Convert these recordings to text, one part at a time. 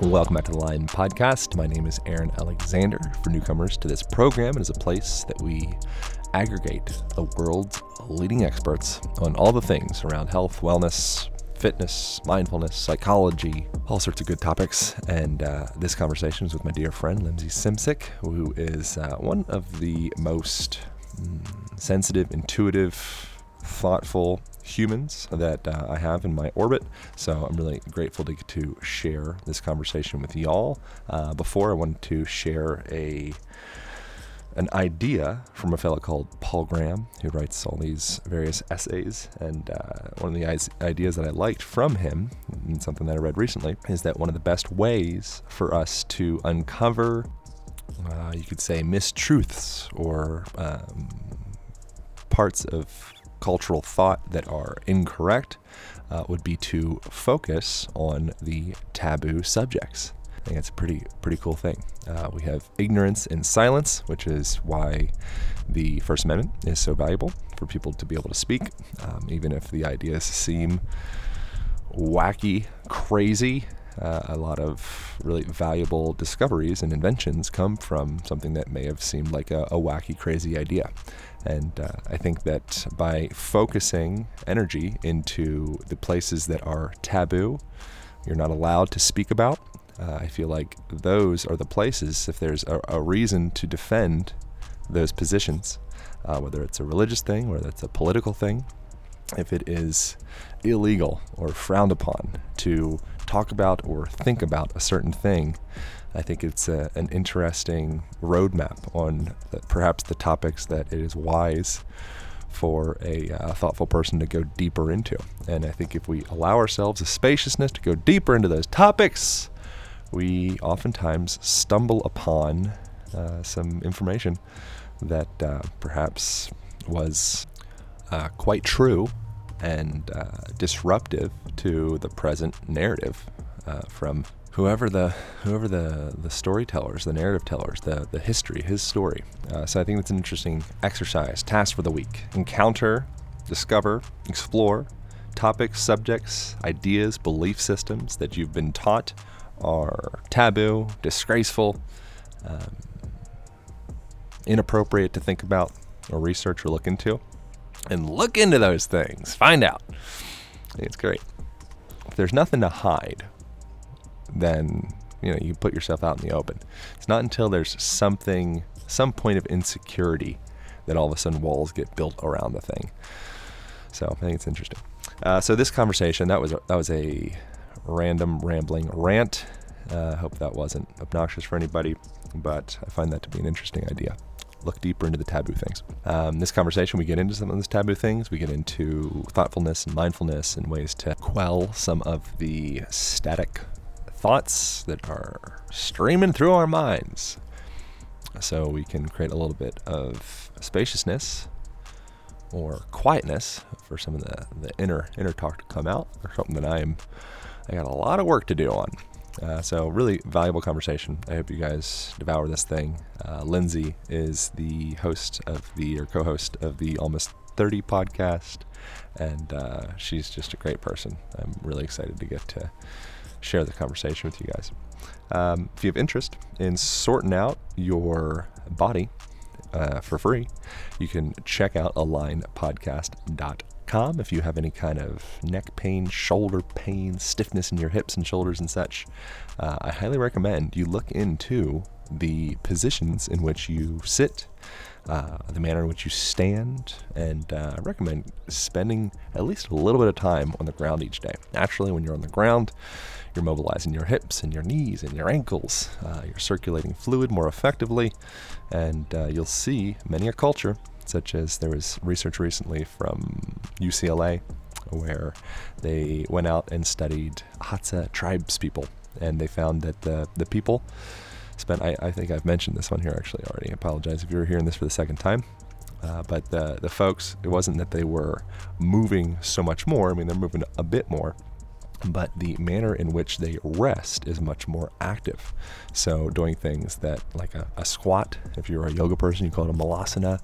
Welcome back to the Align Podcast. My name is Aaron Alexander. For newcomers to this program, it is a place that we aggregate the world's leading experts on all the things around health, wellness, fitness, mindfulness, psychology, all sorts of good topics. And uh, this conversation is with my dear friend, Lindsey Simcik, who is uh, one of the most mm, sensitive, intuitive, thoughtful humans that uh, I have in my orbit. So I'm really grateful to to share this conversation with y'all. Uh, before I wanted to share a an idea from a fellow called Paul Graham, who writes all these various essays. And uh, one of the ideas that I liked from him, and something that I read recently, is that one of the best ways for us to uncover, uh, you could say, mistruths or um, parts of cultural thought that are incorrect uh, would be to focus on the taboo subjects. I think it's a pretty pretty cool thing. Uh, we have ignorance and silence, which is why the First Amendment is so valuable for people to be able to speak, um, even if the ideas seem wacky, crazy. Uh, a lot of really valuable discoveries and inventions come from something that may have seemed like a, a wacky, crazy idea. And uh, I think that by focusing energy into the places that are taboo, you're not allowed to speak about, uh, I feel like those are the places, if there's a, a reason to defend those positions, uh, whether it's a religious thing, whether it's a political thing, if it is illegal or frowned upon to talk about or think about a certain thing, I think it's a, an interesting roadmap on the, perhaps the topics that it is wise for a uh, thoughtful person to go deeper into. And I think if we allow ourselves a spaciousness to go deeper into those topics, we oftentimes stumble upon uh, some information that uh, perhaps was uh, quite true and uh, disruptive to the present narrative uh, from whoever the whoever the the storytellers, the narrative tellers, the the history, his story. Uh, so I think it's an interesting exercise, task for the week. Encounter, discover, explore topics, subjects, ideas, belief systems that you've been taught are taboo, disgraceful, um, inappropriate to think about or research or look into. And look into those things. Find out. it's great. If there's nothing to hide, then you know you put yourself out in the open. It's not until there's something, some point of insecurity, that all of a sudden walls get built around the thing. So I think it's interesting. Uh, so this conversation that was a, that was a random rambling rant. I uh, hope that wasn't obnoxious for anybody, but I find that to be an interesting idea. Look deeper into the taboo things. Um, this conversation, we get into some of those taboo things. We get into thoughtfulness and mindfulness and ways to quell some of the static thoughts that are streaming through our minds. So we can create a little bit of spaciousness or quietness for some of the, the inner inner talk to come out, or something that I am I got a lot of work to do on. Uh, so really valuable conversation. I hope you guys devour this thing. Uh, Lindsey is the host of the or co-host of the Almost 30 podcast, and uh, she's just a great person. I'm really excited to get to share the conversation with you guys. Um, if you have interest in sorting out your body uh, for free, you can check out alignpodcast.com. If you have any kind of neck pain, shoulder pain, stiffness in your hips and shoulders and such, uh, I highly recommend you look into the positions in which you sit, uh, the manner in which you stand, and uh, I recommend spending at least a little bit of time on the ground each day. Naturally, when you're on the ground, you're mobilizing your hips and your knees and your ankles. Uh, you're circulating fluid more effectively, and uh, you'll see many a culture, such as there was research recently from UCLA where they went out and studied Hadza tribes people, and they found that the, the people spent, I, I think I've mentioned this one here actually already. I apologize if you're hearing this for the second time. Uh, but the, the folks, it wasn't that they were moving so much more. I mean, they're moving a bit more, but the manner in which they rest is much more active. So, doing things that, like a, a, squat, if you're a yoga person, you call it a malasana,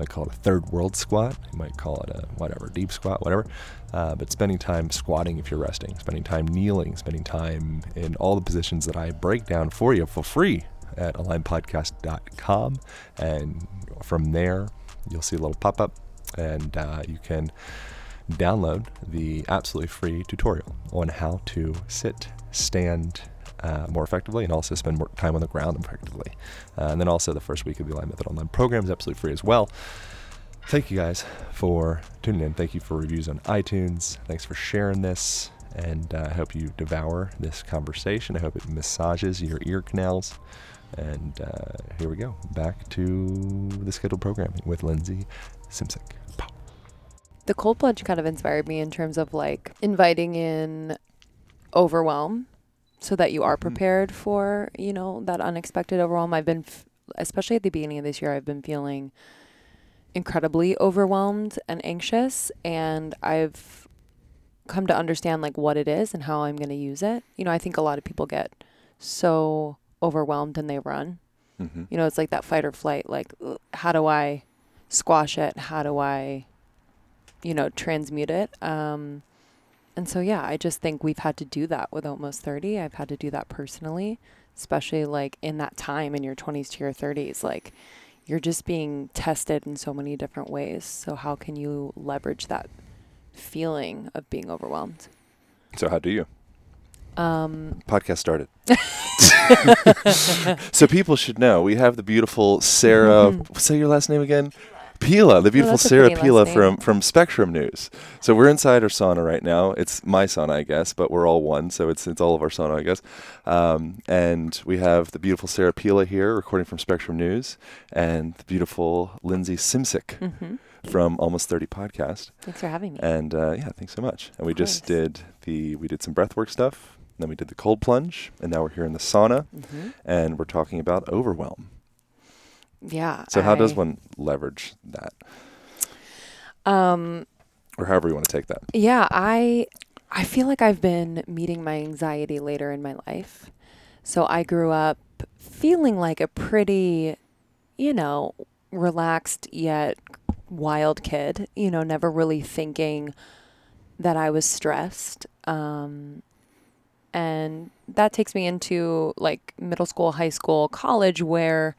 might call it a third world squat, you might call it a whatever, deep squat, whatever. Uh, but spending time squatting if you're resting, spending time kneeling, spending time in all the positions that I break down for you for free at alignpodcast.com. And from there, you'll see a little pop up and uh, you can download the absolutely free tutorial on how to sit, stand uh, more effectively, and also spend more time on the ground effectively. Uh, and then also the first week of the Align Method online program is absolutely free as well. Thank you guys for tuning in. Thank you for reviews on iTunes. Thanks for sharing this. And uh, I hope you devour this conversation. I hope it massages your ear canals. And uh, here we go. Back to the scheduled programming with Lindsey Simcik the cold plunge kind of inspired me in terms of like inviting in overwhelm so that you are mm-hmm. prepared for, you know, that unexpected overwhelm. I've been, f- especially at the beginning of this year, I've been feeling incredibly overwhelmed and anxious. And I've come to understand like what it is and how I'm going to use it. You know, I think a lot of people get so overwhelmed and they run. Mm-hmm. You know, it's like that fight or flight. Like, how do I squash it? How do I you know, transmute it. Um, and so, yeah, I just think we've had to do that with almost 30. I've had to do that personally, especially like in that time in your 20s to your 30s. Like, you're just being tested in so many different ways. So, how can you leverage that feeling of being overwhelmed? So, how do you? Um, Podcast started. so people should know we have the beautiful Sarah. Mm-hmm. Say your last name again. Pila, the oh, beautiful oh, Sarah Pila from from Spectrum News. So we're inside our sauna right now. It's my sauna, I guess, but we're all one, so it's it's all of our sauna, I guess. Um, and we have the beautiful Sarah Pila here, recording from Spectrum News, and the beautiful Lindsey Simcik. Mm-hmm. From almost thirty podcast. Thanks for having me. And uh, yeah, thanks so much. And we just did the we did some breathwork stuff. Then we did the cold plunge, and now we're here in the sauna, mm-hmm. and we're talking about overwhelm. Yeah. So how I, does one leverage that? Um or however you want to take that. Yeah, I I feel like I've been meeting my anxiety later in my life. So I grew up feeling like a pretty, you know, relaxed yet wild kid, you know, never really thinking that I was stressed. Um, and that takes me into like middle school, high school, college, where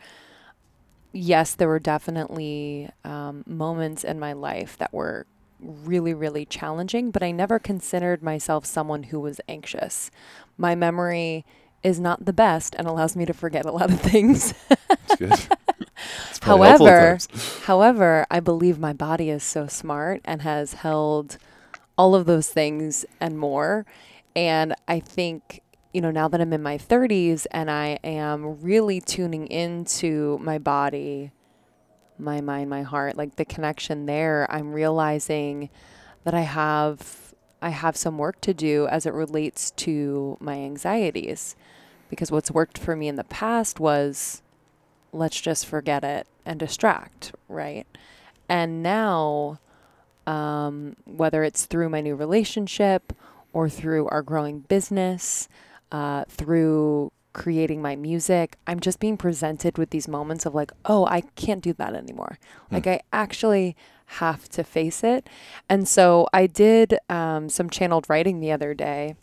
yes, there were definitely um, moments in my life that were really, really challenging, but I never considered myself someone who was anxious. My memory is not the best and allows me to forget a lot of things. however, however, I believe my body is so smart and has held all of those things and more. And I think you know, now that I'm in my 30s and I am really tuning into my body, my mind, my heart, like the connection there, I'm realizing that I have I have some work to do as it relates to my anxieties. Because what's worked for me in the past was let's just forget it and distract, right? And now um, whether it's through my new relationship or through our growing business, uh, through creating my music, I'm just being presented with these moments of like, oh, I can't do that anymore. Mm. Like, I actually have to face it. And so I did um, some channeled writing the other day,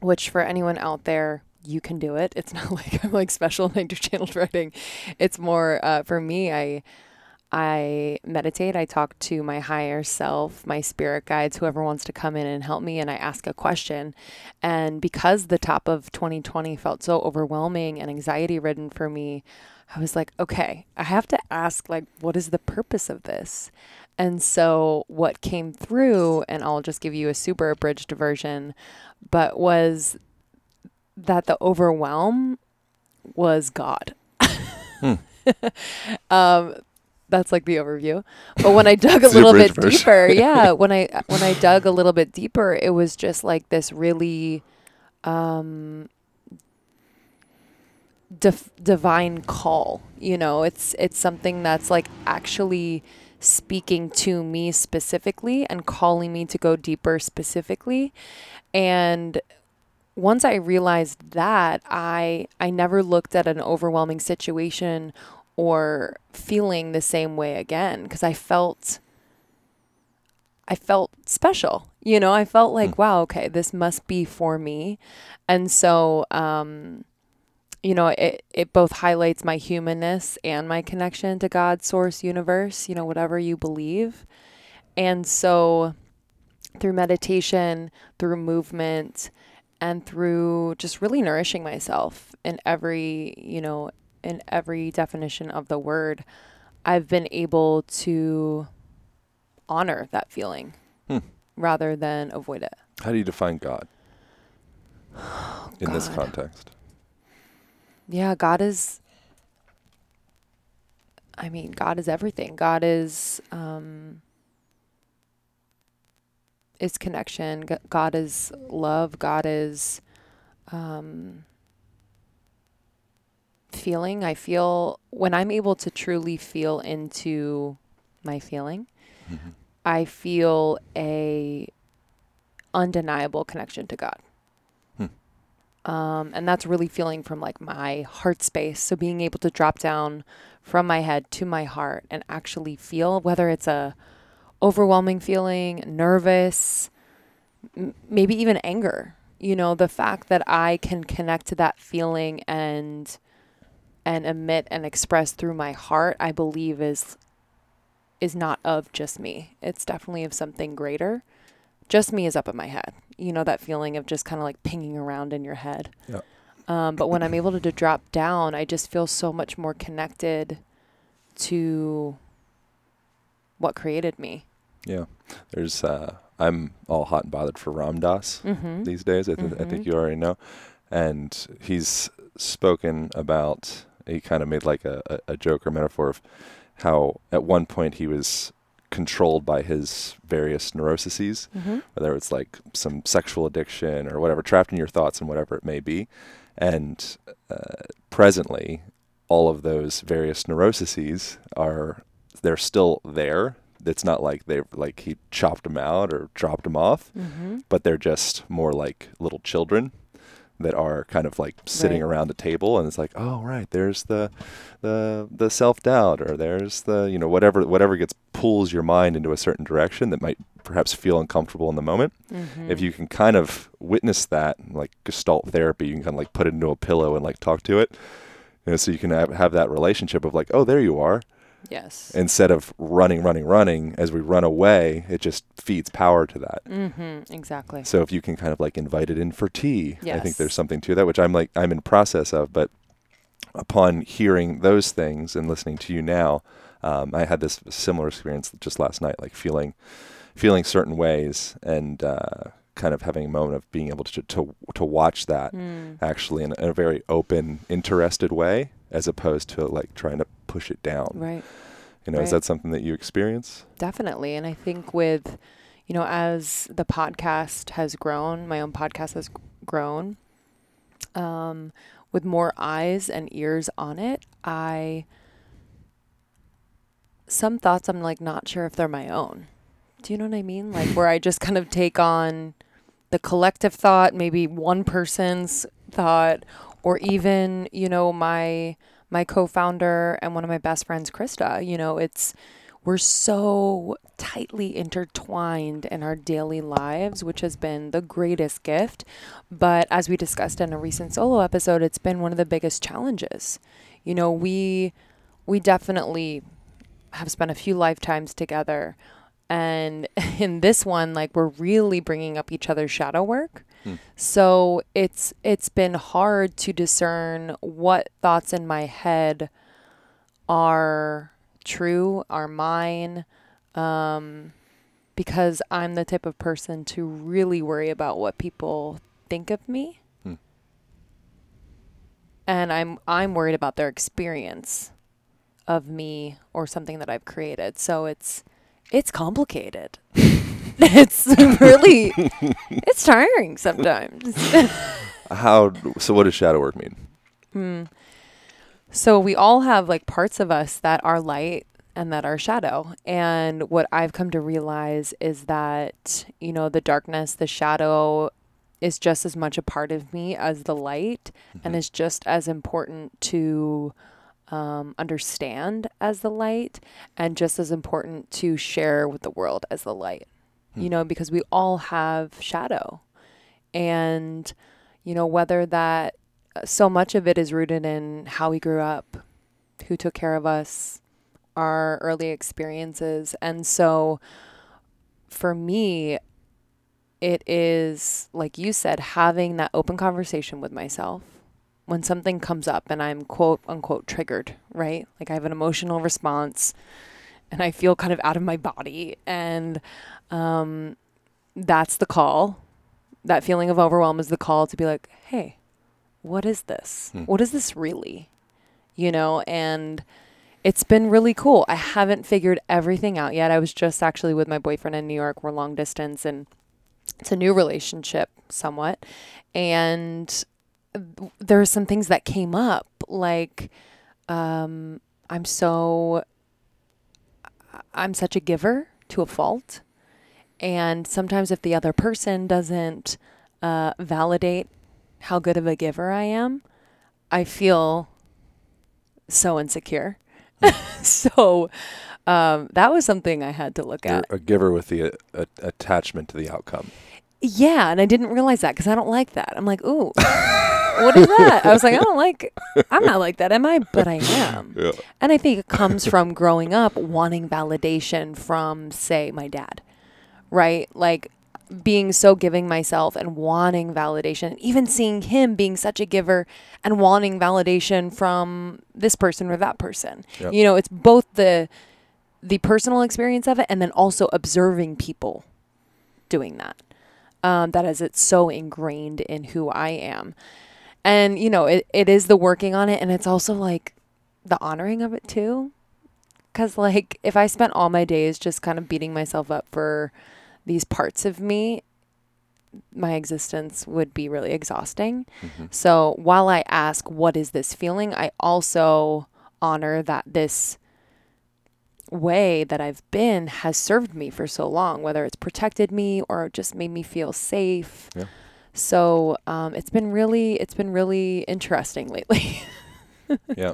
which for anyone out there, you can do it. It's not like I'm like special and I do channeled writing. It's more uh, for me, I I meditate, I talk to my higher self, my spirit guides, whoever wants to come in and help me, and I ask a question. And because the top of 2020 felt so overwhelming and anxiety ridden for me, I was like, okay, I have to ask, like, what is the purpose of this? And so, what came through, and I'll just give you a super abridged version, but was that the overwhelm was God. hmm. um, that's like the overview. But when I dug a little bit version. deeper, yeah, when I when I dug a little bit deeper, it was just like this really um divine call. You know, it's it's something that's like actually speaking to me specifically and calling me to go deeper specifically. And once I realized that, I I never looked at an overwhelming situation or feeling the same way again because I felt I felt special. You know, I felt like, wow, okay, this must be for me. And so um you know, it, it both highlights my humanness and my connection to God, source, universe, you know, whatever you believe. And so through meditation, through movement, and through just really nourishing myself in every, you know, in every definition of the word, I've been able to honor that feeling Hmm. rather than avoid it. How do you define God in this context? Yeah, God is. I mean, God is everything. God is um, is connection. God is love. God is um, feeling. I feel when I'm able to truly feel into my feeling, Mhm. I feel a undeniable connection to God. Um, and that's really feeling from like my heart space. So being able to drop down from my head to my heart and actually feel whether it's a overwhelming feeling, nervous, m- maybe even anger. You know, the fact that I can connect to that feeling and and emit and express through my heart, I believe is is not of just me. It's definitely of something greater. Just me is up in my head. You know that feeling of just kind of like pinging around in your head. Yeah. Um, but when I'm able to, to drop down, I just feel so much more connected to what created me. Yeah. There's uh I'm all hot and bothered for Ram Dass Mm-hmm. these days. I, th- I think Mhm. you already know. And he's spoken about he kind of made like a, a, joke or metaphor of how at one point he was controlled by his various neuroses, Mm-hmm. whether it's like some sexual addiction or whatever, trapped in your thoughts and whatever it may be. And uh, presently, all of those various neuroses are they're still there. It's not like they like he chopped them out or dropped them off, Mm-hmm. but they're just more like little children that are kind of like sitting Right. around a table and it's like oh right there's the the the self-doubt or there's the you know whatever whatever gets pulls your mind into a certain direction that might perhaps feel uncomfortable in the moment Mm-hmm. if you can kind of witness that like gestalt therapy you can kind of like put it into a pillow and like talk to it you know, so you can have, have that relationship of like oh there you are yes. instead of running running running as we run away it just feeds power to that mm-hmm. Exactly. so if you can kind of like invite it in for tea i think there's something to that which i'm like i'm in process of but upon hearing those things and listening to you now um, i had this similar experience just last night like feeling feeling certain ways and uh, kind of having a moment of being able to to, to watch that Mm. actually in a, in a very open interested way as opposed to like trying to push it down Right. you know is that something that you experience Definitely. And I think with, you know, as the podcast has grown, my own podcast has grown, um, with more eyes and ears on it, I, some thoughts I'm like not sure if they're my own. Do you know what I mean? Like where I just kind of take on the collective thought, maybe one person's thought, or even, you know, my, my co-founder and one of my best friends, Krista, you know, it's, we're so tightly intertwined in our daily lives, which has been the greatest gift. But as we discussed in a recent solo episode, it's been one of the biggest challenges. You know, we we definitely have spent a few lifetimes together. And in this one, like we're really bringing up each other's shadow work. Hmm. So it's it's been hard to discern what thoughts in my head are true, are mine, um, because I'm the type of person to really worry about what people think of me, Hmm. and I'm I'm worried about their experience of me or something that I've created. So it's it's complicated. it's really it's tiring sometimes. how so what does shadow work mean Hmm. So we all have like parts of us that are light and that are shadow. And what I've come to realize is that, you know, the darkness, the shadow is just as much a part of me as the light and is just as important to um, understand as the light and just as important to share with the world as the light. You know, because we all have shadow. And, you know, whether that uh, so much of it is rooted in how we grew up, who took care of us, our early experiences. And so for me, it is, like you said, having that open conversation with myself when something comes up and I'm quote unquote triggered, right? Like I have an emotional response and I feel kind of out of my body. And um, that's the call. That feeling of overwhelm is the call to be like, hey, what is this? Hmm. What is this really? You know, and it's been really cool. I haven't figured everything out yet. I was just actually with my boyfriend in New York. We're long distance and it's a new relationship somewhat. And there are some things that came up like um, I'm so I'm such a giver to a fault. And sometimes if the other person doesn't uh, validate how good of a giver I am, I feel so insecure. so um, that was something I had to look You're at. a giver with the uh, a- attachment to the outcome. Yeah, and I didn't realize that because I don't like that. I'm like, ooh, what is that? I was like, I don't like. I'm not like that, am I? But I am. Yeah. And I think it comes from growing up wanting validation from, say, my dad, right? Like being so giving myself and wanting validation, even seeing him being such a giver and wanting validation from this person or that person. Yep. You know, it's both the the personal experience of it and then also observing people doing that. Um, that is, it's so ingrained in who I am. And, you know, it, it is the working on it. And it's also like the honoring of it too. Cause like if I spent all my days just kind of beating myself up for these parts of me, my existence would be really exhausting. Mm-hmm. So while I ask, what is this feeling? I also honor that this way that I've been has served me for so long, whether it's protected me or just made me feel safe. Yeah. So um, it's been really, it's been really interesting lately. yeah.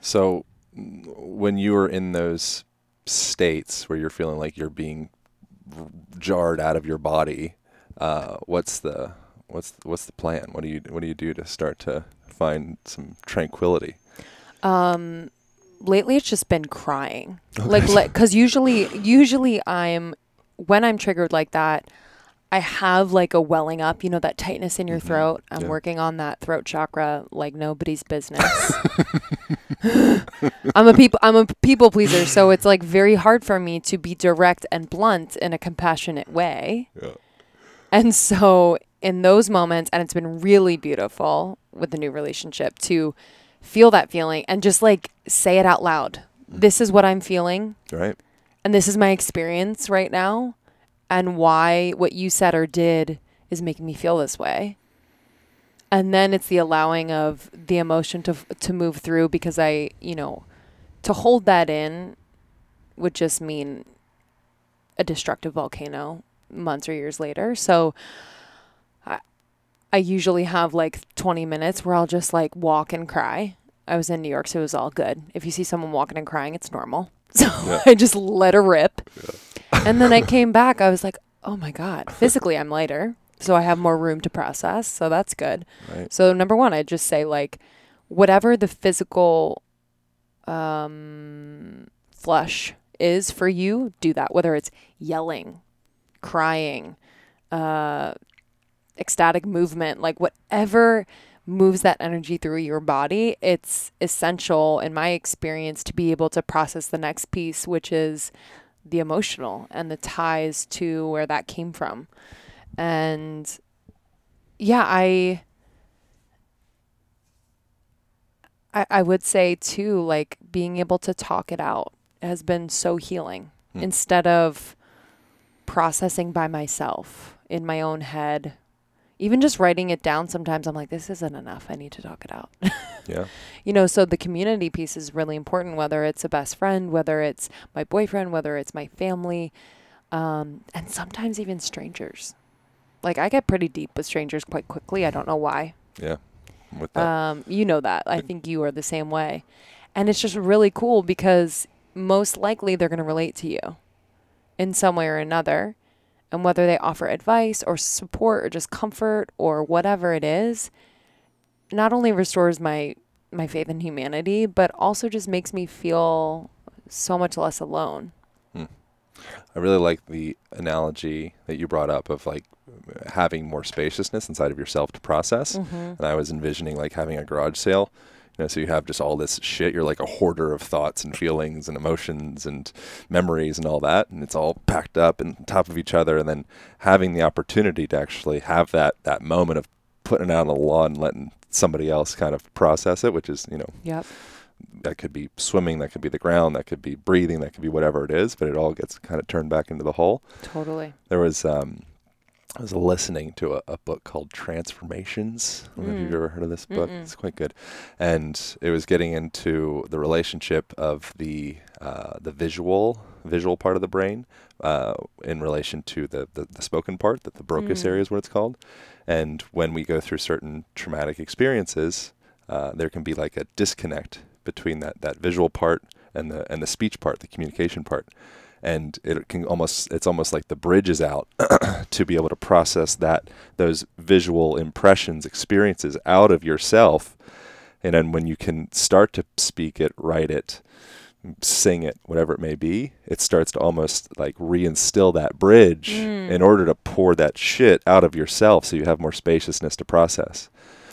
So when you are in those states where you're feeling like you're being jarred out of your body, uh, what's the what's what's the plan? What do you what do you do to start to find some tranquility? Um, lately it's just been crying. Like, like, cause usually, usually I'm, when I'm triggered like that, I have like a welling up, you know, that tightness in your Mhm. throat. I'm Yeah. working on that throat chakra like nobody's business. I'm a people I'm a people pleaser, so it's like very hard for me to be direct and blunt in a compassionate way. Yeah. And so in those moments and it's been really beautiful with the new relationship to feel that feeling and just like say it out loud. This is what I'm feeling Right. and this is my experience right now and why what you said or did is making me feel this way. And then it's the allowing of the emotion to to move through because i you know to hold that in would just mean a destructive volcano months or years later. So i i usually have like 20 minutes where i'll just like walk and cry. I was in new york so it was all good. If you see someone walking and crying it's normal. So Yeah. i just let her rip and then I came back. I was like, oh my God, physically I'm lighter. So I have more room to process. So that's good. Right. So, number one, I'd just say, like, whatever the physical um, flush is for you, do that. Whether it's yelling, crying, uh, ecstatic movement, like whatever moves that energy through your body, it's essential, in my experience, to be able to process the next piece, which is the emotional and the ties to where that came from. And yeah, I I, I would say too, like being able to talk it out has been so healing Hmm. instead of processing by myself in my own head. Even just writing it down sometimes I'm like this isn't enough. I need to talk it out. Yeah. you know, so the community piece is really important whether it's a best friend, whether it's my boyfriend, whether it's my family, um, and sometimes even strangers. Like I get pretty deep with strangers quite quickly. I don't know why. Yeah. With that. Um, you know that. I think you are the same way. And it's just really cool because most likely they're going to relate to you in some way or another. And whether they offer advice or support or just comfort or whatever it is, not only restores my my faith in humanity, but also just makes me feel so much less alone. I really like the analogy that you brought up of like having more spaciousness inside of yourself to process. Mm-hmm. And I was envisioning like having a garage sale. You know, so you have just all this shit. You're like a hoarder of thoughts and feelings and emotions and memories and all that, and it's all packed up and on top of each other. And then having the opportunity to actually have that that moment of putting it out on the lawn and letting somebody else kind of process it, which is you know Yep. that could be swimming, that could be the ground, that could be breathing, that could be whatever it is, but it all gets kind of turned back into the whole. Totally. There was um, I was listening to a, a book called Transformations. I don't know if you've Mm. ever heard of this book. Mm-mm. It's quite good, and it was getting into the relationship of the uh, the visual visual part of the brain uh, in relation to the, the the spoken part, that the Broca's Mm. area is what it's called. And when we go through certain traumatic experiences, uh, there can be like a disconnect between that, that visual part and the and the speech part, the communication part and it can almost it's almost like the bridge is out to be able to process that those visual impressions experiences out of yourself and then when you can start to speak it write it sing it whatever it may be it starts to almost like reinstill that bridge Mm. in order to pour that shit out of yourself so you have more spaciousness to process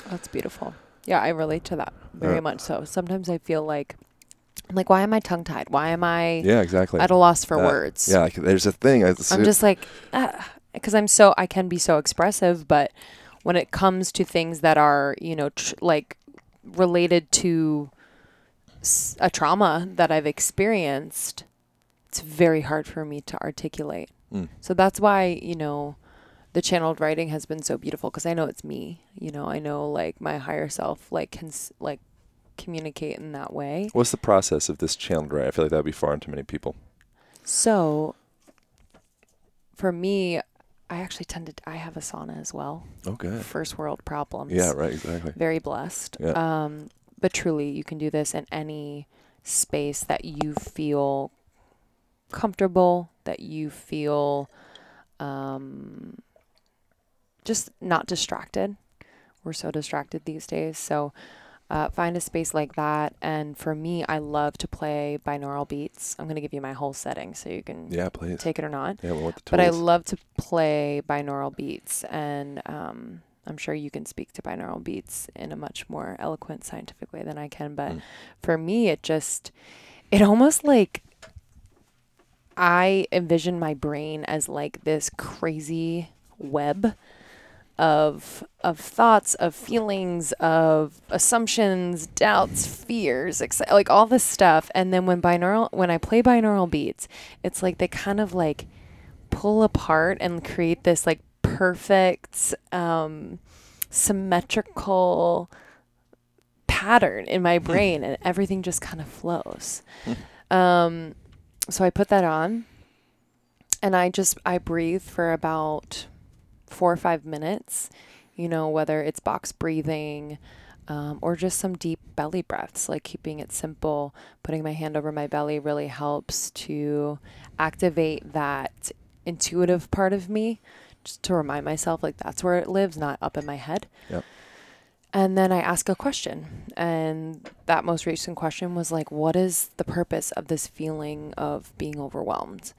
That's beautiful. Yeah, I relate to that very Uh, much so. Sometimes I feel like I'm like, why am I tongue tied? Why am I yeah exactly at a loss for Uh, words? yeah like there's a thing I, I'm just like, because I'm so I can be so expressive, but when it comes to things that are you know tr- like related to s- a trauma that I've experienced, it's very hard for me to articulate. Mm. So that's why you know the channeled writing has been so beautiful because I know it's me. You know, I know like my higher self like can like communicate in that way. what's the process of this channeled right i feel like that would be foreign to many people So for me, I actually tend to I have a sauna as well. Okay. First world problems. yeah right exactly Very blessed. Yeah. Um, but truly, you can do this in any space that you feel comfortable, that you feel um, just not distracted. We're so distracted these days. So uh, find a space like that. And for me, I love to play binaural beats. I'm going to give you my whole setting so you can yeah please take it or not Yeah, well, but I love to play binaural beats, and um, I'm sure you can speak to binaural beats in a much more eloquent, scientific way than I can. But Mm. for me, it just, it almost like I envision my brain as like this crazy web of of thoughts, of feelings, of assumptions, doubts, fears, exci- like all this stuff. And then when binaural when I play binaural beats, it's like they kind of like pull apart and create this like perfect um symmetrical pattern in my brain and everything just kind of flows. um so I put that on and I just I breathe for about 4 or 5 minutes, you know, whether it's box breathing um, or just some deep belly breaths, like keeping it simple. Putting my hand over my belly really helps to activate that intuitive part of me, just to remind myself like that's where it lives, not up in my head. Yep. And then I ask a question. And that most recent question was like, what is the purpose of this feeling of being overwhelmed?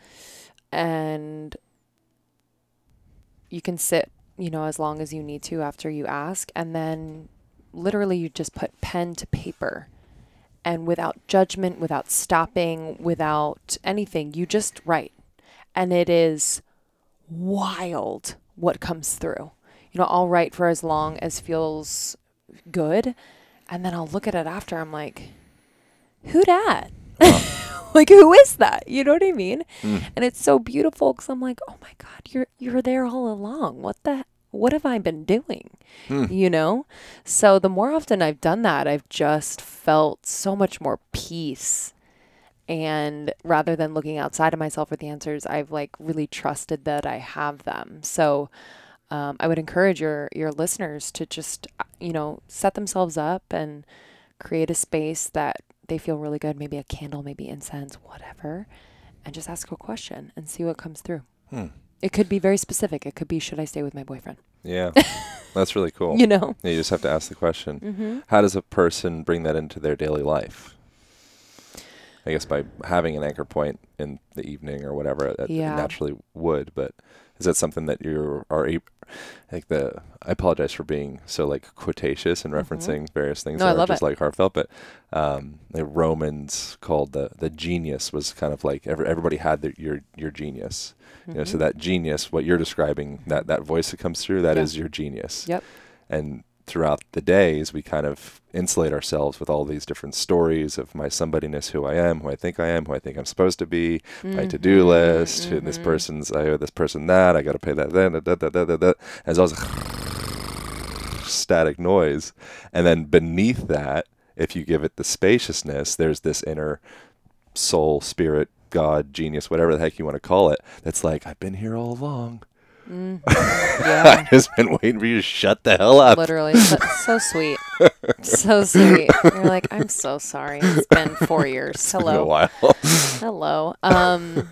And you can sit, you know, as long as you need to after you ask. And then literally you just put pen to paper. And without judgment, without stopping, without anything, you just write. And it is wild what comes through. You know, I'll write for as long as feels good. And then I'll look at it after. I'm like, who dat? like, who is that? You know what I mean? Mm. And it's so beautiful because I'm like, oh my God, you're you're there all along. What the what have I been doing? Hmm. You know? So the more often I've done that, I've just felt so much more peace. And rather than looking outside of myself for the answers, I've like really trusted that I have them. So um, I would encourage your your listeners to just uh, you know set themselves up and create a space that they feel really good. Maybe a candle, maybe incense, whatever, and just ask a question and see what comes through. Hmm. It could be very specific. It could be, should I stay with my boyfriend? Yeah. That's really cool. You know. Yeah, you just have to ask the question. Mm-hmm. How does a person bring that into their daily life? I guess by having an anchor point in the evening or whatever, that Yeah. naturally would. But is that something that you are? Like the, I apologize for being so like quotatious and referencing various things Mm-hmm. No, I that are love just it. like heartfelt. But um, the Romans called the the genius was kind of like every, everybody had their, your your genius. You know, so Mhm. that genius, what you're describing, that that voice that comes through, that is Yeah. your genius Yep. and throughout the days we kind of insulate ourselves with all these different stories of my somebodyness who i am who i think i am who i think i'm supposed to be my mm-hmm. to-do list who this mm-hmm. person's i owe this person that i got to pay that then da, da, da, da, da. as well as static noise. And then beneath that if you give it the spaciousness there's this inner soul spirit god genius whatever the heck you want to call it that's like i've been here all along Mhm. Yeah. i've just been waiting for you to shut the hell up Literally, so, so sweet, so sweet. You're like, I'm so sorry. It's been four years. It's been a Hello, while hello. Um,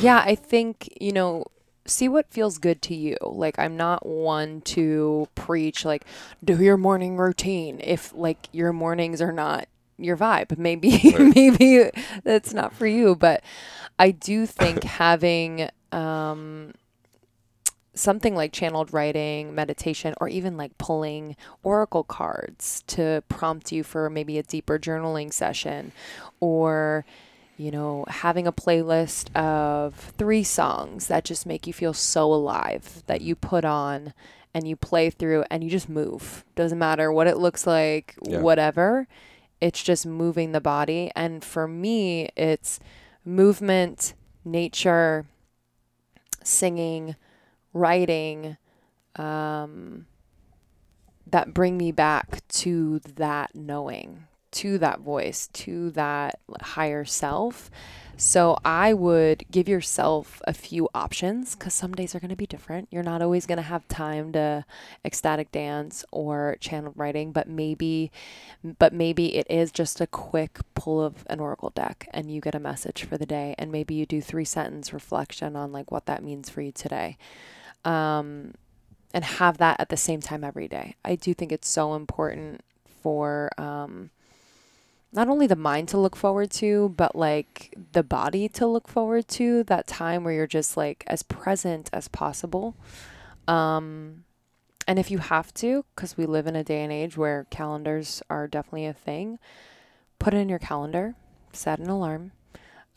yeah, I think you know, see what feels good to you. Like, I'm not one to preach like, do your morning routine if like your mornings are not your vibe. Maybe, Right. maybe that's not for you. But I do think having um something like channeled writing, meditation, or even like pulling oracle cards to prompt you for maybe a deeper journaling session, or you know, having a playlist of three songs that just make you feel so alive that you put on and you play through and you just move. Doesn't matter what it looks like, Yeah. whatever. It's just moving the body. And for me, it's movement, nature, singing, writing um, that bring me back to that knowing, to that voice, to that higher self. So I would give yourself a few options because some days are going to be different. You're not always going to have time to ecstatic dance or channeled writing, but maybe, but maybe it is just a quick pull of an oracle deck and you get a message for the day, and maybe you do three sentence reflection on like what that means for you today um, and have that at the same time every day. I do think it's so important for um, not only the mind to look forward to, but like the body to look forward to that time where you're just like as present as possible. Um, and if you have to, because we live in a day and age where calendars are definitely a thing, put it in your calendar, set an alarm.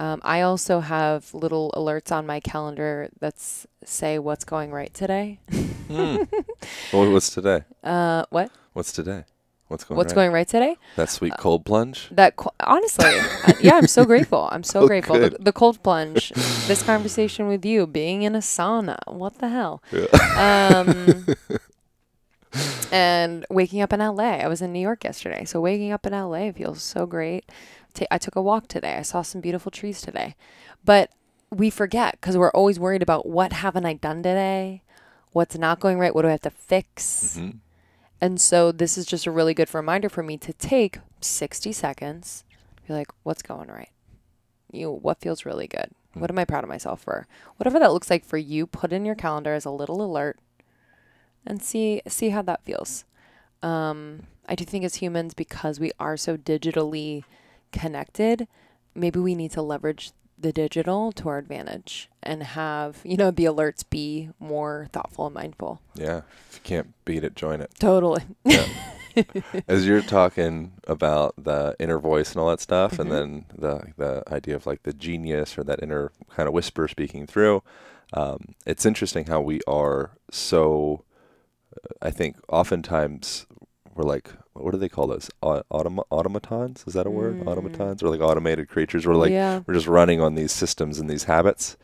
Um, I also have little alerts on my calendar that say what's going right today. Hmm. Well, what's today? Uh, what? What's today? What's going what's right? going right today? That sweet cold plunge? That qu- honestly, I- yeah, I'm so grateful. I'm so Oh, grateful. The, the cold plunge, this conversation with you, being in a sauna. What the hell? Um, and waking up in LA. I was in New York yesterday, so waking up in LA feels so great. Ta- I took a walk today. I saw some beautiful trees today, but we forget because we're always worried about what haven't I done today, what's not going right, what do I have to fix. Mhm. And so this is just a really good reminder for me to take 60 seconds, be like, what's going right? You, what feels really good? What am I proud of myself for? Whatever that looks like for you, put in your calendar as a little alert and see see how that feels. Um, I do think as humans, because we are so digitally connected, maybe we need to leverage the digital to our advantage and have, you know, the alerts be more thoughtful and mindful. Yeah. If you can't beat it, join it. Totally. Yeah. As you're talking about the inner voice and all that stuff, Mhm. and then the the idea of like the genius or that inner kind of whisper speaking through, um, it's interesting how we are so. uh, I think oftentimes we're like, what do they call those? Au- Automa- automatons? Is that a word? Mm. Automatons or like automated creatures? We're like yeah. we're just running on these systems and these habits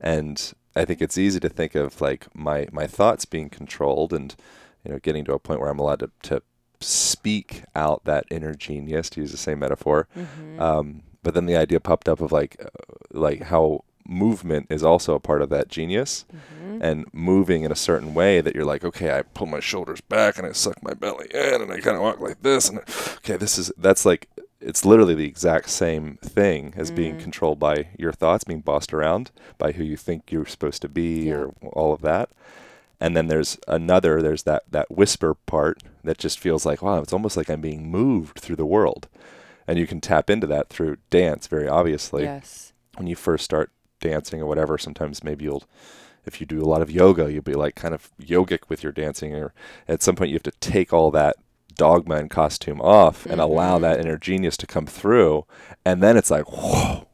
and I think it's easy to think of like my my thoughts being controlled and you know getting to a point where I'm allowed to to speak out that inner genius to use the same metaphor. Mm-hmm. Um, but then the idea popped up of like uh, like how movement is also a part of that genius Mm-hmm. and moving in a certain way that you're like okay I pull my shoulders back and I suck my belly in and I kind of walk like this and okay this is that's like it's literally the exact same thing as being Mm. controlled by your thoughts being bossed around by who you think you're supposed to be Yeah. or all of that and then there's another there's that that whisper part that just feels like wow it's almost like i'm being moved through the world and you can tap into that through dance very obviously yes. when you first start dancing or whatever sometimes maybe you'll if you do a lot of yoga you'll be like kind of yogic with your dancing or at some point you have to take all that dogma and costume off and allow Mhm. that inner genius to come through and then it's like whoa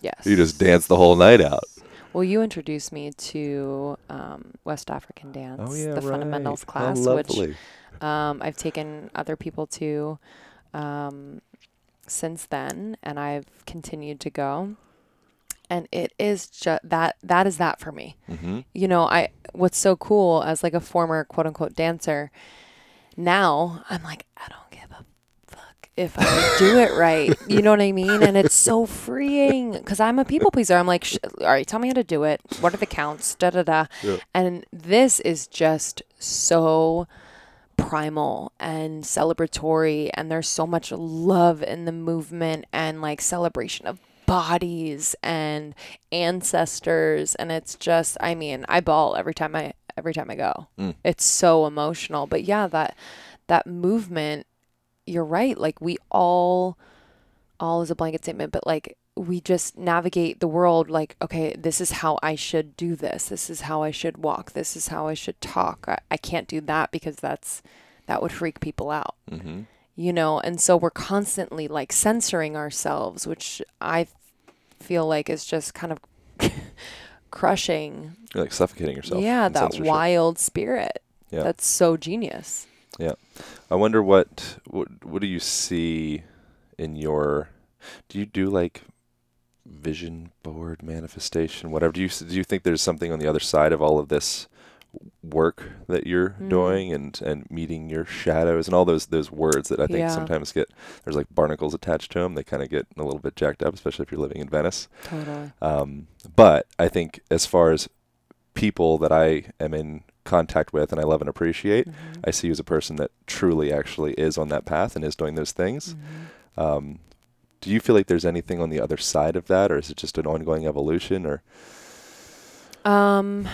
Yes. you just dance the whole night out Well, you introduced me to um, West African dance, oh yeah the right. fundamentals class, which um, I've taken other people to um, since then, and I've continued to go. And it is just that that is that for me. mm-hmm. You know, I what's so cool as like a former quote unquote dancer. Now I'm like I don't give a fuck if I do it right. You know what I mean? And it's so freeing because I'm a people pleaser. I'm like, Sh- all right, tell me how to do it. What are the counts? Da da da. Yeah. And this is just so primal and celebratory and there's so much love in the movement and like celebration of bodies and ancestors and it's just I mean I bawl every time I every time I go. Mm. It's so emotional. But yeah, that that movement you're right. Like we all all is a blanket statement, but like we just navigate the world like, okay, this is how I should do this. This is how I should walk. This is how I should talk. I, I can't do that because that's that would freak people out. Mm-hmm. You know, and so we're constantly like censoring ourselves, which I feel like is just kind of crushing. You're like suffocating yourself. yeah, that censorship. wild spirit. Yeah. That's so genius. Yeah. I wonder what what what do you see in your do you do like vision board manifestation whatever do you do you think there's something on the other side of all of this work that you're Mm. doing and and meeting your shadows and all those those words that I think Yeah. sometimes get there's like barnacles attached to them they kind of get a little bit jacked up especially if you're living in Venice Totally. um, but I think as far as people that I am in contact with and I love and appreciate Mhm. I see you as a person that truly actually is on that path and is doing those things. Mhm. Um, do you feel like there's anything on the other side of that, or is it just an ongoing evolution? Or Um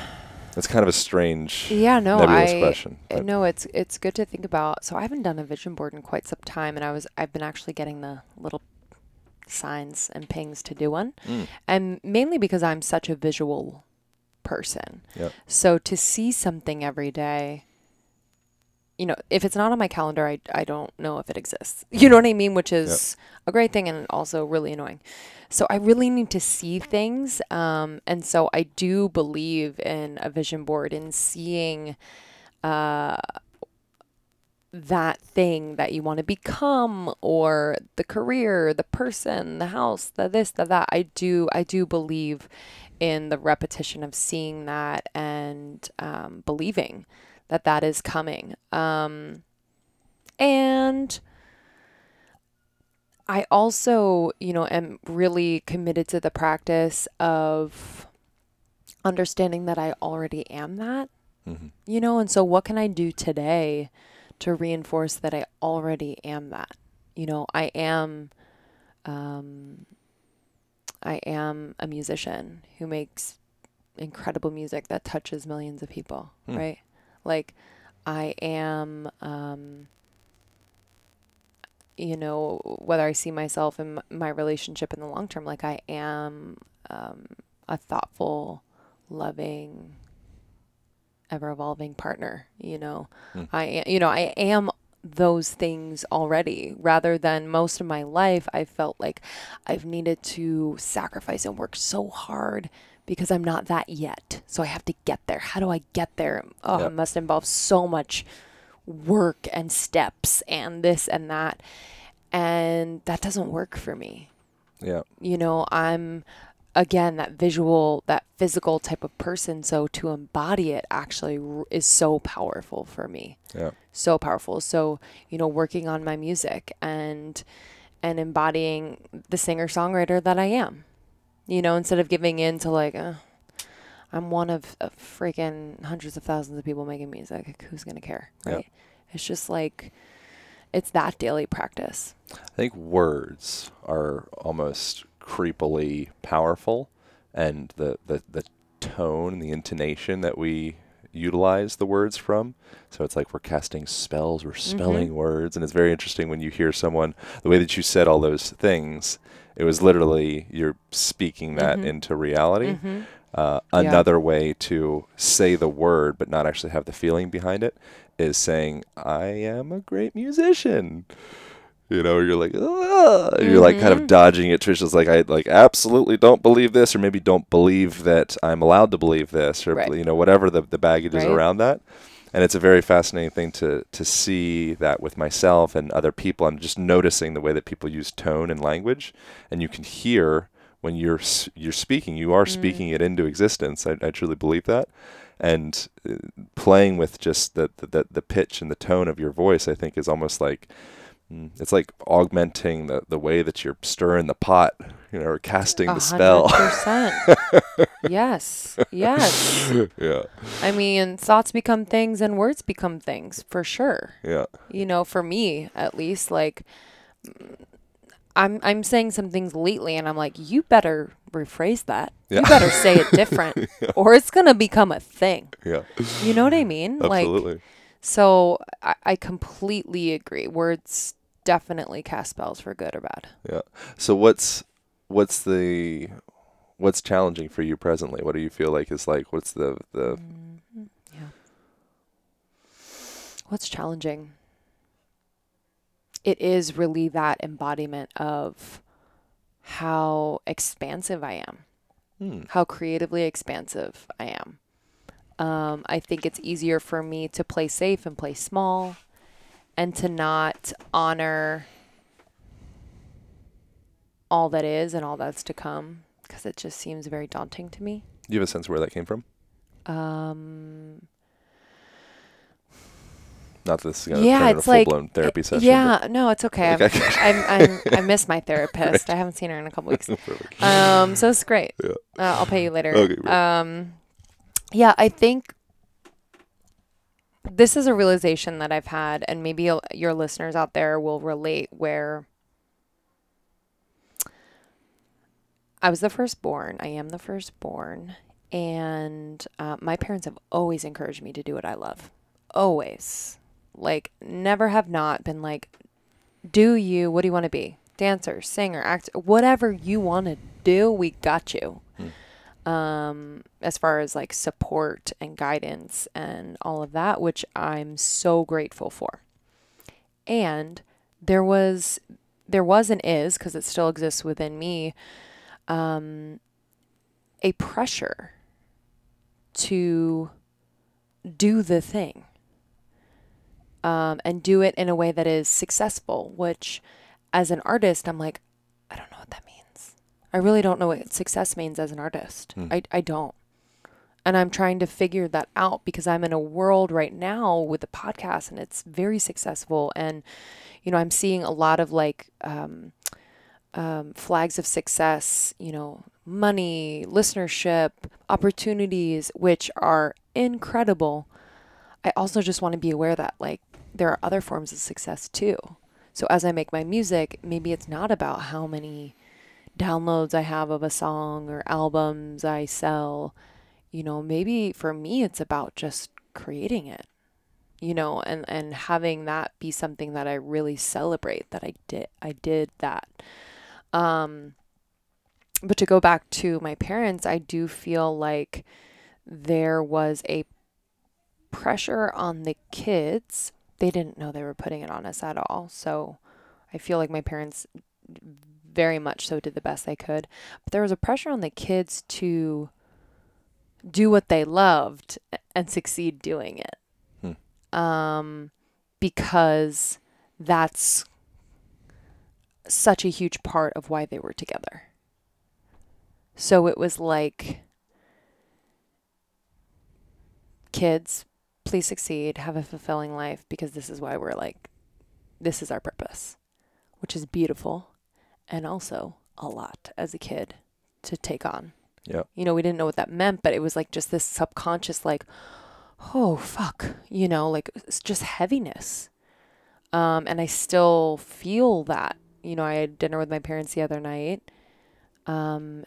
it's kind of a strange, yeah, no, nebulous I question. But- No, it's it's good to think about. So I haven't done a vision board in quite some time, and I was I've been actually getting the little signs and pings to do one, Mm, and mainly because I'm such a visual person. Yep. So to see something every day, you know, if it's not on my calendar, I I don't know if it exists. You know what I mean? Which is a great thing and also really annoying. So I really need to see things, um, and so I do believe in a vision board and seeing uh, that thing that you want to become or the career, the person, the house, the this, the that. I do I do believe in the repetition of seeing that and um, believing that that is coming. Um, and I also, you know, am really committed to the practice of understanding that I already am that mhm. you know and so what can i do today to reinforce that i already am that you know i am um i am a musician who makes incredible music that touches millions of people Hmm. right like i am um you know whether i see myself in my relationship in the long term like i am um a thoughtful loving ever evolving partner you know Hmm. i am you know i am those things already. Rather than most of my life i felt like i've needed to sacrifice and work so hard because i'm not that yet. So i have to get there. How do i get there? Oh Yep. it must involve so much work and steps and this and that. And that doesn't work for me. Yeah. you know i'm again that visual that physical type of person. So to embody it actually is so powerful for me. Yeah. So powerful. So you know working on my music and and embodying the singer songwriter that i am you know instead of giving in to like uh, i'm one of, of freaking hundreds of thousands of people making music. Like, who's gonna care Yeah. right? It's just like it's that daily practice. I think words are almost creepily powerful, and the, the, the tone, the intonation that we utilize the words from. So it's like we're casting spells, we're spelling words, and it's very interesting when you hear someone the way that you said all those things. It was literally you're speaking that Mhm. into reality. mm-hmm. Uh, Yeah. Another way to say the word but not actually have the feeling behind it is saying, I am a great musician. You know, you're like, "Ah," you're like kind of Mhm. dodging it. Trisha's like, I like absolutely don't believe this, or maybe don't believe that I'm allowed to believe this, or Right. you know, whatever the the baggage is around that. And it's a very fascinating thing to to see that with myself and other people. I'm just noticing the way that people use tone and language, and you can hear when you're you're speaking, you are speaking it into existence. I, I truly believe that, and uh, playing with just the, the the pitch and the tone of your voice, I think, is almost like mm, it's like augmenting the the way that you're stirring the pot, you know, or casting the spell. yes, yes. yeah, I mean, thoughts become things and words become things for sure. yeah, You know, for me at least, like mm, I'm I'm saying some things lately, and I'm like, you better rephrase that. Yeah. You better say it different, or it's gonna become a thing. yeah, You know what I mean? Like, absolutely. So I, I completely agree. Words definitely cast spells for good or bad. Yeah. So what's what's the what's challenging for you presently? What do you feel like is like what's the the Mhm. Yeah. What's challenging? It is really that embodiment of how expansive I am, hmm, how creatively expansive I am. Um, I think it's easier for me to play safe and play small and to not honor all that is and all that's to come because it just seems very daunting to me. do you have a sense where that came from? Um, Not that this is gonna Yeah, it's like- blown therapy Uh, session. Yeah, no, it's okay. I'm, I'm, I'm, I miss my therapist. I haven't seen her in a couple weeks. Um, so it's great. Yeah. Uh, I'll pay you later. Okay. Um, yeah, I think this is a realization that I've had, and maybe your listeners out there will relate. Where I was the firstborn, I am the firstborn, and uh, my parents have always encouraged me to do what I love. Always, like, never have not been like, "Do you? What do you want to be? Dancer, singer, actor, whatever you want to do, we got you." Um, as far as like support and guidance and all of that, which I'm so grateful for. And there was, there was and is, because it still exists within me, um, a pressure to do the thing um, and do it in a way that is successful, which as an artist, I'm like, I don't know what that means. I really don't know what success means as an artist. Hmm. I, I don't. And I'm trying to figure that out because I'm in a world right now with the podcast and it's very successful. And, you know, I'm seeing a lot of like um, um, flags of success, you know, money, listenership, opportunities, which are incredible. I also just want to be aware that like there are other forms of success too. So as I make my music, maybe it's not about how many downloads I have of a song or albums I sell. You know, maybe for me it's about just creating it. You know, and and having that be something that I really celebrate that I did I did that. Um but to go back to my parents, I do feel like there was a pressure on the kids. They didn't know they were putting it on us at all. So I feel like my parents very much so did the best they could. But there was a pressure on the kids to do what they loved and succeed doing it. Um, because that's such a huge part of why they were together. So it was like, kids, please succeed, have a fulfilling life because this is why we're like, this is our purpose, which is beautiful and also a lot as a kid to take on. Yeah. You know, we didn't know what that meant, but it was like just this subconscious, like, oh, fuck, you know, like it's just heaviness. Um, and I still feel that. You know, I had dinner with my parents the other night. Um,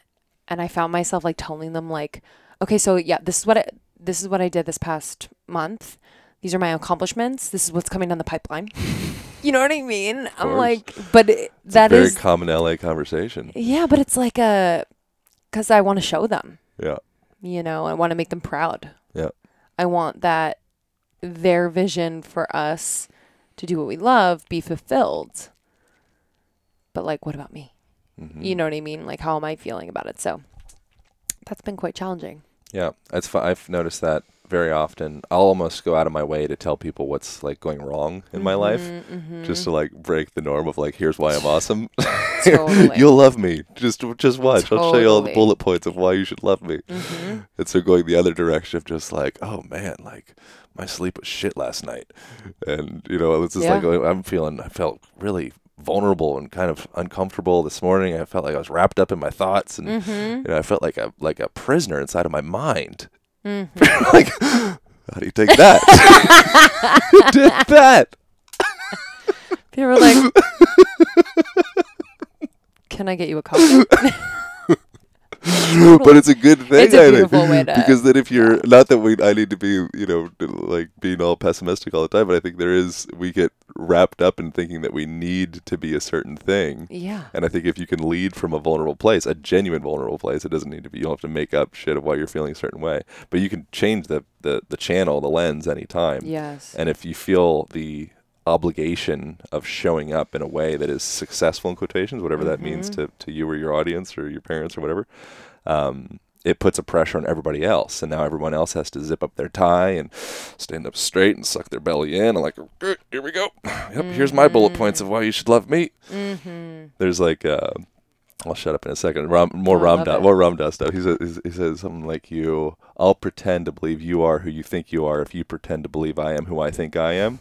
and I found myself like telling them, like, okay, so yeah, this is what I, this is what I did this past month. These are my accomplishments. This is what's coming down the pipeline. you know what I mean? I'm course. like, but it, that a very is common LA conversation. yeah, but it's like a, because I want to show them. Yeah. You know, I want to make them proud. Yeah. I want that their vision for us to do what we love be fulfilled. But like, what about me? Mhm. You know what I mean? Like, how am I feeling about it? So that's been quite challenging. Yeah, it's fu- I've noticed that very often. I'll almost go out of my way to tell people what's like going wrong in my life, Mhm, just to like break the norm of like, here's why I'm awesome. Totally. You'll love me. Just just watch. I'll show you all the bullet points of why you should love me. Mhm. And so going the other direction of just like, oh man, like my sleep was shit last night, and you know it's just like Yeah. oh, I'm feeling. I felt really vulnerable and kind of uncomfortable this morning. I felt like I was wrapped up in my thoughts, and Mhm. you know, I felt like a like a prisoner inside of my mind. Mhm. like, how do you take that? Did that? They were like, "Can I get you a coffee?" but it's a good thing. It's a I think, beautiful way to- because then if you're not that we, I need to be, you know, like being all pessimistic all the time. But I think there is we get wrapped up in thinking that we need to be a certain thing. yeah. And I think if you can lead from a vulnerable place, a genuine vulnerable place, it doesn't need to be. You don't have to make up shit of why you're feeling a certain way. But you can change the the, the channel, the lens, anytime. Yes. And if you feel the obligation of showing up in a way that is successful in quotations, whatever that means Mhm. to, to you or your audience or your parents or whatever, um, it puts a pressure on everybody else. And now everyone else has to zip up their tie and stand up straight and suck their belly in. And like, here we go. Yep, here's my bullet points of why you should love me. mm-hmm. There's like, uh, I'll shut up in a second. Ram, more I Ram it. more Ram Dass stuff. He says, he says something like, "You, I'll pretend to believe you are who you think you are if you pretend to believe I am who I think I am."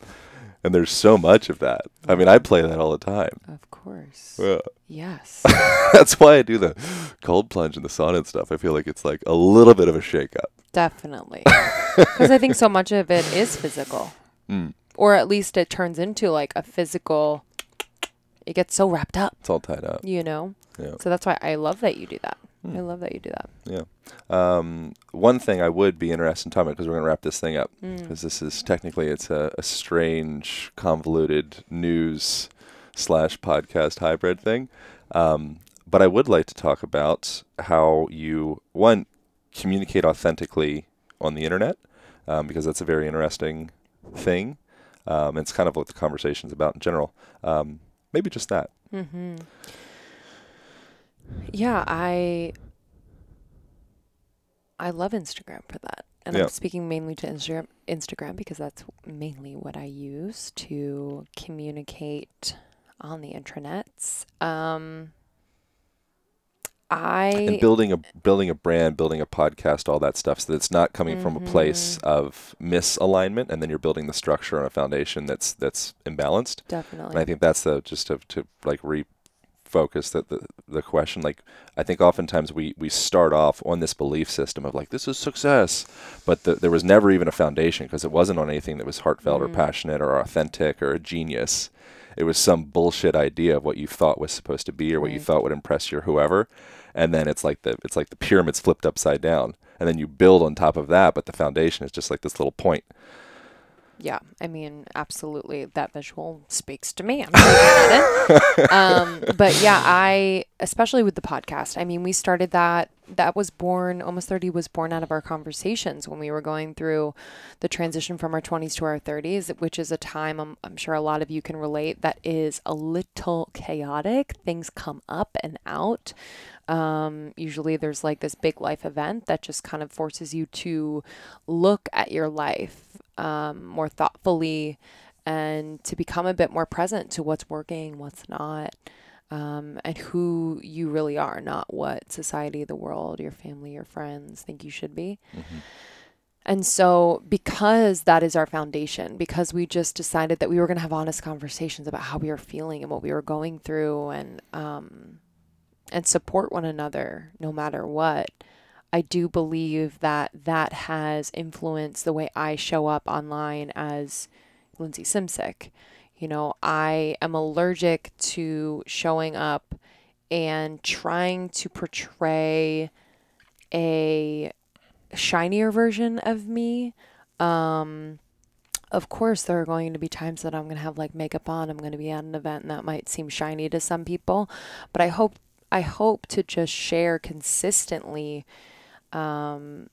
And there's so much of that. I mean, I play that all the time. Of course. Yeah. Yes. That's why I do the cold plunge and the sauna and stuff. I feel like it's like a little bit of a shakeup. Definitely. Because I think so much of it is physical, Mm, or at least it turns into like a physical. It gets so wrapped up, it's all tied up. you know. Yeah. So that's why I love that you do that. Hmm. I love that you do that. Um, one thing I would be interested in talking about because we're going to wrap this thing up Mm. because this is technically it's a, a strange, convoluted news slash podcast hybrid thing. Um, but I would like to talk about how you one communicate authentically on the internet um, because that's a very interesting thing. Um, it's kind of what the conversation's about in general. Um, maybe just that. Mm-hmm. Yeah, I I love Instagram for that. And Yeah. I'm speaking mainly to Instagram Instagram because that's mainly what I use to communicate on the intranets. Um I and building a building a brand, building a podcast, all that stuff, so that it's not coming from a place Mm-hmm. of misalignment, and then you're building the structure on a foundation that's that's imbalanced. Definitely. And I think that's the just to, to like refocus that the the question. Like I think oftentimes we we start off on this belief system of like this is success, but the, there was never even a foundation because it wasn't on anything that was heartfelt or Mm. passionate or authentic or a genius. It was some bullshit idea of what you thought was supposed to be or what you thought would impress your whoever, and then it's like the it's like the pyramids flipped upside down, and then you build on top of that, but the foundation is just like this little point. Yeah, I mean, absolutely. That visual speaks to me. I'm. Um, but yeah, I, especially with the podcast, I mean, we started that, that was born, almost 30 was born out of our conversations when we were going through the transition from our 20s to our 30s, which is a time I'm, I'm sure a lot of you can relate that is a little chaotic. Things come up and out. Um, usually there's like this big life event that just kind of forces you to look at your life um, more thoughtfully and to become a bit more present to what's working, what's not. Um, and who you really are, not what society, the world, your family, your friends think you should be. Mhm. And so, because that is our foundation, because we just decided that we were going to have honest conversations about how we were feeling and what we were going through, and um, and support one another no matter what. I do believe that that has influenced the way I show up online as Lindsey Simcik. You know, I am allergic to showing up and trying to portray a shinier version of me. Um, of course, there are going to be times that I'm going to have like makeup on. I'm going to be at an event, and that might seem shiny to some people. But I hope I hope to just share consistently um,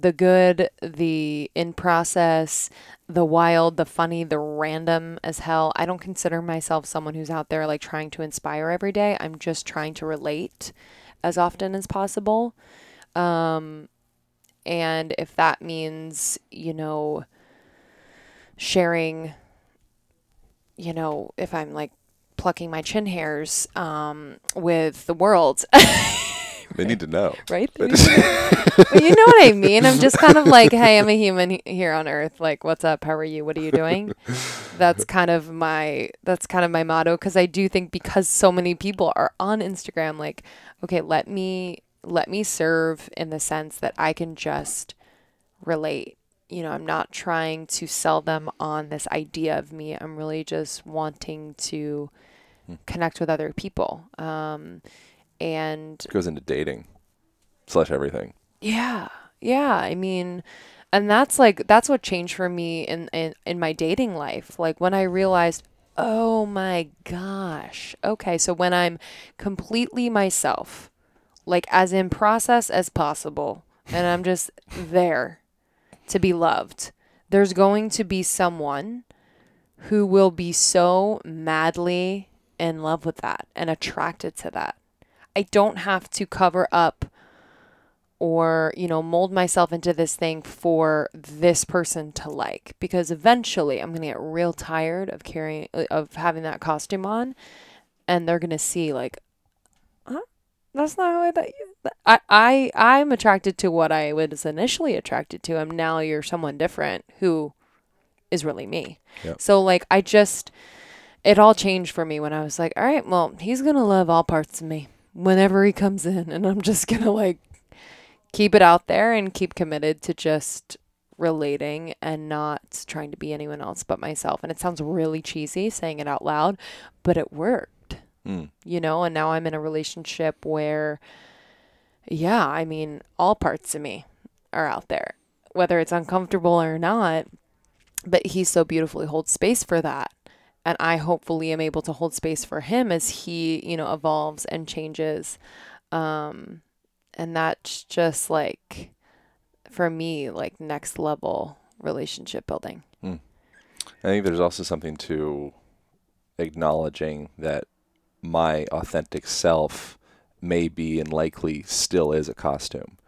the good, the in process, the wild, the funny, the random as hell. I don't consider myself someone who's out there like trying to inspire every day. I'm just trying to relate as often as possible. Um, and if that means, you know, sharing, you know, if I'm like plucking my chin hairs um, with the world, They need to know. right? But- but you know what I mean. I'm just kind of like, hey, I'm a human he- here on Earth. Like, what's up? How are you? What are you doing? That's kind of my that's kind of my motto because I do think because so many people are on Instagram, like, okay, let me let me serve in the sense that I can just relate. You know, I'm not trying to sell them on this idea of me. I'm really just wanting to Hmm. connect with other people. Um, and it goes into dating slash everything. yeah. Yeah. I mean, and that's like that's what changed for me in, in in my dating life. Like when I realized, oh my gosh. Okay, so when I'm completely myself, like as in process as possible, and I'm just there to be loved. There's going to be someone who will be so madly in love with that and attracted to that. I don't have to cover up or, you know, mold myself into this thing for this person to like because eventually I'm going to get real tired of carrying uh, of having that costume on and they're going to see like huh? That's not how I thought you I, I I'm attracted to what I was initially attracted to. And now you're someone different who is really me. Yep. So like I just it all changed for me when I was like, all right, well, he's gonna love all parts of me whenever he comes in, and I'm just gonna like keep it out there and keep committed to just relating and not trying to be anyone else but myself. And it sounds really cheesy saying it out loud, but it worked Mm. you know, and now I'm in a relationship where, yeah, I mean, all parts of me are out there, whether it's uncomfortable or not. But he so beautifully holds space for that. And I hopefully am able to hold space for him as he, you know, evolves and changes. Um, and that's just like, for me, like next level relationship building. I think there's also something to acknowledging that my authentic self may be and likely still is a costume.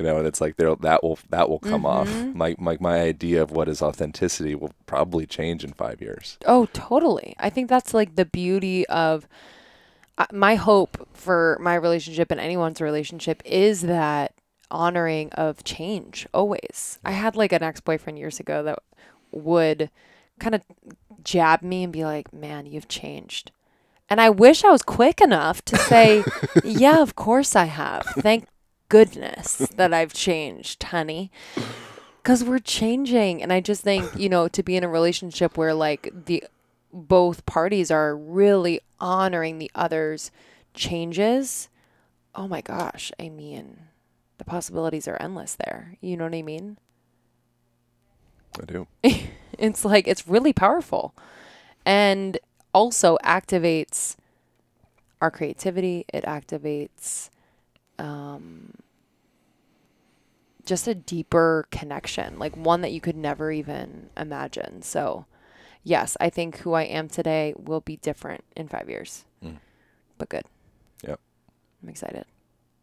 You know, and it's like there that will that will come off. Mhm. My my my idea of what is authenticity will probably change in five years. Oh, totally. I think that's like the beauty of uh, my hope for my relationship and anyone's relationship is that honoring of change always. I had like an ex-boyfriend years ago that would kind of jab me and be like, "Man, you've changed." And I wish I was quick enough to say, "Yeah, of course I have. Thank goodness that I've changed, honey." Cuz we're changing and I just think, you know, to be in a relationship where like the both parties are really honoring the other's changes. Oh my gosh, I mean, the possibilities are endless there. You know what I mean? I do. It's like it's really powerful and also activates our creativity. It activates um, just a deeper connection, like one that you could never even imagine. So, yes, I think who I am today will be different in five years, Mm. but good. Yep. I'm excited.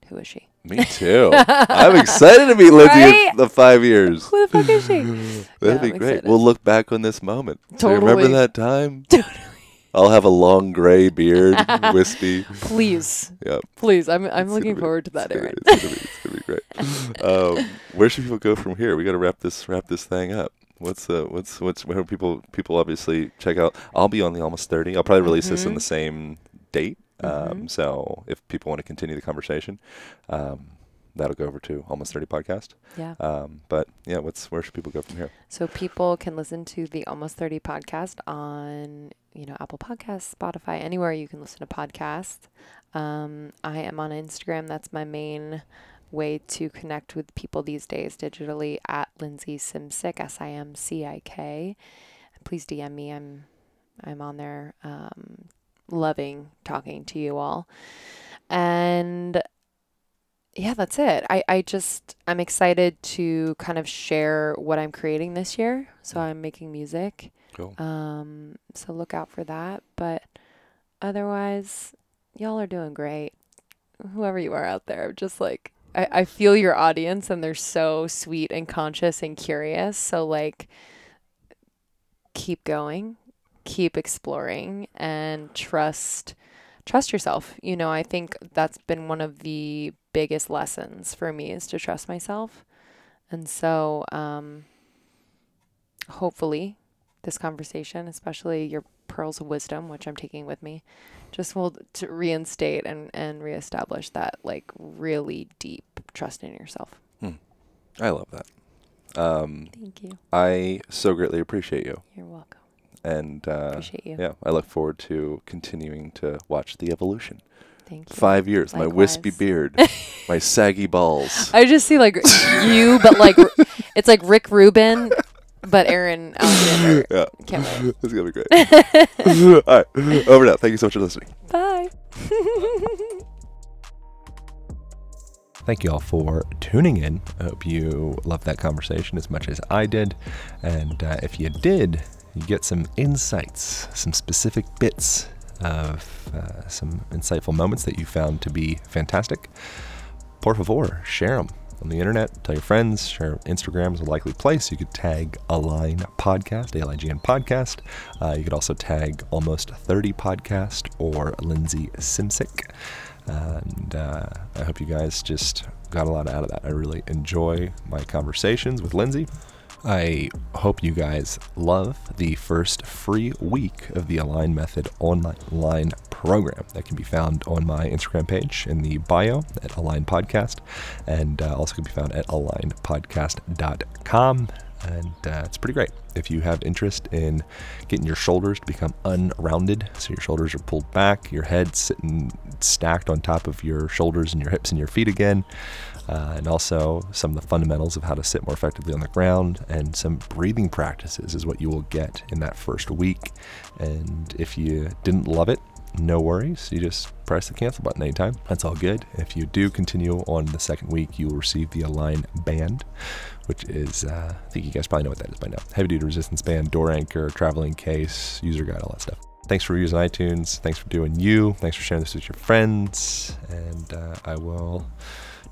Who is she? Me too. I'm excited to meet Lindsey Right? in the five years. Who the fuck is she? That'd Yeah, be I'm great. excited. We'll look back on this moment. Say, remember that time? Totally. I'll have a long gray beard, wispy. Please, Yep. please. I'm I'm It's looking be- forward to that, Aaron. it's gonna be, it's gonna be great. Um, where should people go from here? We got to wrap this wrap this thing up. What's uh what's what's where people people obviously check out? I'll be on the almost thirty. I'll probably release this in Mhm. the same date. Um, Mhm. so if people want to continue the conversation, um, that'll go over to almost thirty podcast. Yeah. Um, but yeah, what's where should people go from here? So people can listen to the Almost 30 podcast on, know, Apple Podcasts, Spotify, anywhere you can listen to podcasts. Um, I am on Instagram. That's my main way to connect with people these days digitally at Lindsey Simcik, S I M C I K. Please DM me. I'm I'm on there. Um, loving talking to you all. And yeah, that's it. I, I just, I'm excited to kind of share what I'm creating this year. So I'm making music. Cool. Um, so look out for that. But otherwise, y'all are doing great. Whoever you are out there, just like, I, I feel your audience and they're so sweet and conscious and curious. So, like, keep going, keep exploring, and trust trust yourself. You know, I think that's been one of the biggest lessons for me is to trust myself. And so, um, hopefully, this conversation, especially your pearls of wisdom, which I'm taking with me, just will to reinstate and, and reestablish that like really deep trust in yourself. I love that. Um, Thank you. I so greatly appreciate you, You're welcome. and uh, Appreciate you. yeah, I look forward to continuing to watch the evolution. Thank you. Five years, my wispy beard, my saggy balls. I just see like you, but like it's like Rick Rubin, but Aaron Alexander. yeah, Can't wait. it's gonna be great. All right, over now. Thank you so much for listening. Bye. Thank you all for tuning in. I hope you loved that conversation as much as I did. And uh, if you did, you get some insights, some specific bits of uh, some insightful moments that you found to be fantastic. Por favor, share them on the internet. Tell your friends. Share Instagram is a likely place. You could tag Align Podcast, A-L-I-G-N Podcast. Uh, you could also tag Almost 30 Podcast or Lindsey Simcik. And uh, I hope you guys just got a lot out of that. I really enjoy my conversations with Lindsey. I hope you guys love the first free week of the Align Method online program that can be found on my Instagram page in the bio at Align Podcast and uh, also can be found at alignpodcast.com. And uh, it's pretty great. If you have interest in getting your shoulders to become unrounded, so your shoulders are pulled back, your head sitting stacked on top of your shoulders and your hips and your feet again, uh, and also some of the fundamentals of how to sit more effectively on the ground and some breathing practices is what you will get in that first week. And if you didn't love it, no worries. You just press the cancel button anytime. That's all good. If you do continue on the second week, you will receive the Align Band, which is, uh, I think you guys probably know what that is by now. Heavy duty resistance band, door anchor, traveling case, user guide, all that stuff. Thanks for using iTunes. Thanks for doing you. Thanks for sharing this with your friends. And uh, I will